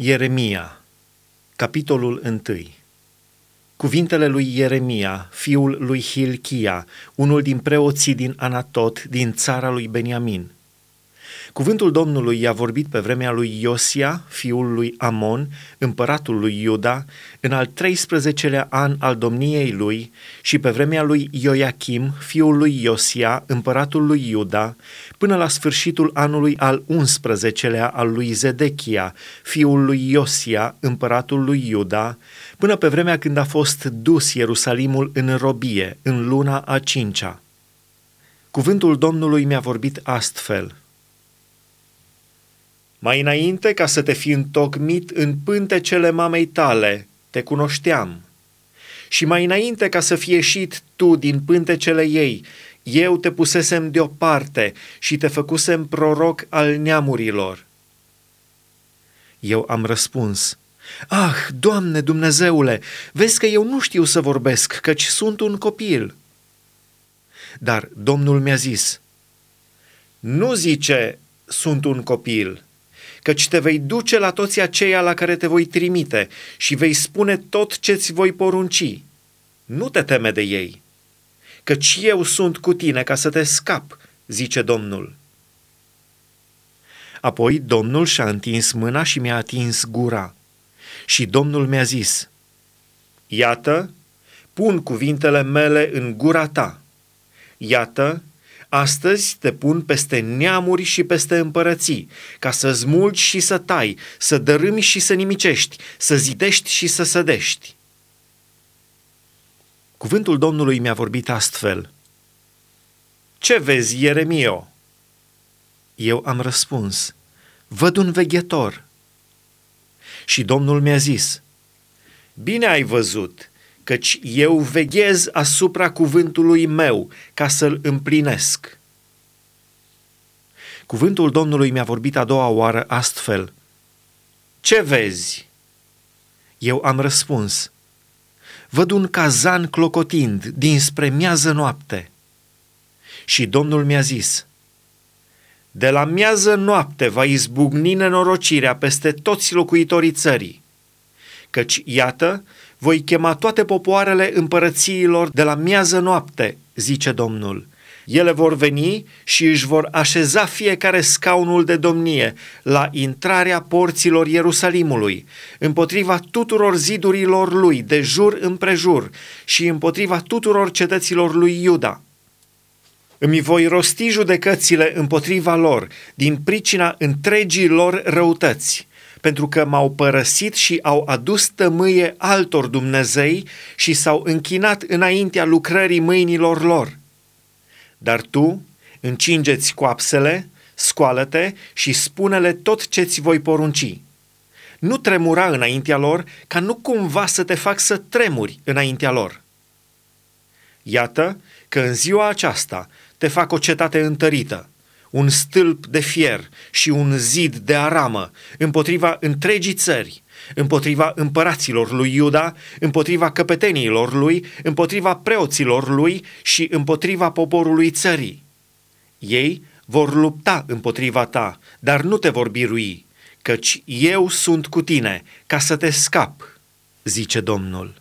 Ieremia, capitolul 1 Cuvintele lui Ieremia, fiul lui Hilchia, unul din preoții din Anatot, din țara lui Beniamin – Cuvântul Domnului i-a vorbit pe vremea lui Iosia, fiul lui Amon, împăratul lui Iuda, în al 13-lea an al domniei lui și pe vremea lui Ioachim, fiul lui Iosia, împăratul lui Iuda, până la sfârșitul anului al 11-lea al lui Zedechia, fiul lui Iosia, împăratul lui Iuda, până pe vremea când a fost dus Ierusalimul în robie, în luna a cincea. Cuvântul Domnului mi-a vorbit astfel – mai înainte ca să te fi întocmit în pântecele mamei tale, te cunoșteam. Și mai înainte ca să fie ieșit tu din pântecele ei, eu te pusesem deoparte și te făcusem proroc al neamurilor. Eu am răspuns, Ah, Doamne Dumnezeule, vezi că eu nu știu să vorbesc, căci sunt un copil. Dar Domnul mi-a zis, Nu zice, sunt un copil, căci te vei duce la toți aceia la care te voi trimite și vei spune tot ce-ți voi porunci. Nu te teme de ei, căci eu sunt cu tine ca să te scap, zice Domnul. Apoi Domnul și-a întins mâna și mi-a atins gura. Și Domnul mi-a zis, Iată, pun cuvintele mele în gura ta. Iată, Astăzi te pun peste neamuri și peste împărății, ca să smulgi și să tai, să dărâmi și să nimicești, să zidești și să sădești. Cuvântul Domnului mi-a vorbit astfel. Ce vezi, Ieremio? Eu am răspuns, văd un veghetor. Și Domnul mi-a zis, Bine ai văzut, căci eu veghez asupra cuvântului meu ca să-l împlinesc. Cuvântul Domnului mi-a vorbit a doua oară astfel. Ce vezi? Eu am răspuns. Văd un cazan clocotind dinspre miază noapte. Și Domnul mi-a zis, De la miază noapte va izbucni nenorocirea peste toți locuitorii țării căci, iată, voi chema toate popoarele împărățiilor de la miază noapte, zice Domnul. Ele vor veni și își vor așeza fiecare scaunul de domnie la intrarea porților Ierusalimului, împotriva tuturor zidurilor lui, de jur împrejur, și împotriva tuturor cetăților lui Iuda. Îmi voi rosti judecățile împotriva lor, din pricina întregii lor răutăți pentru că m-au părăsit și au adus tămâie altor Dumnezei și s-au închinat înaintea lucrării mâinilor lor. Dar tu încingeți coapsele, scoală-te și spune-le tot ce-ți voi porunci. Nu tremura înaintea lor, ca nu cumva să te fac să tremuri înaintea lor. Iată că în ziua aceasta te fac o cetate întărită, un stâlp de fier și un zid de aramă împotriva întregii țări, împotriva împăraților lui Iuda, împotriva căpeteniilor lui, împotriva preoților lui și împotriva poporului țării. Ei vor lupta împotriva ta, dar nu te vor birui, căci eu sunt cu tine ca să te scap, zice Domnul.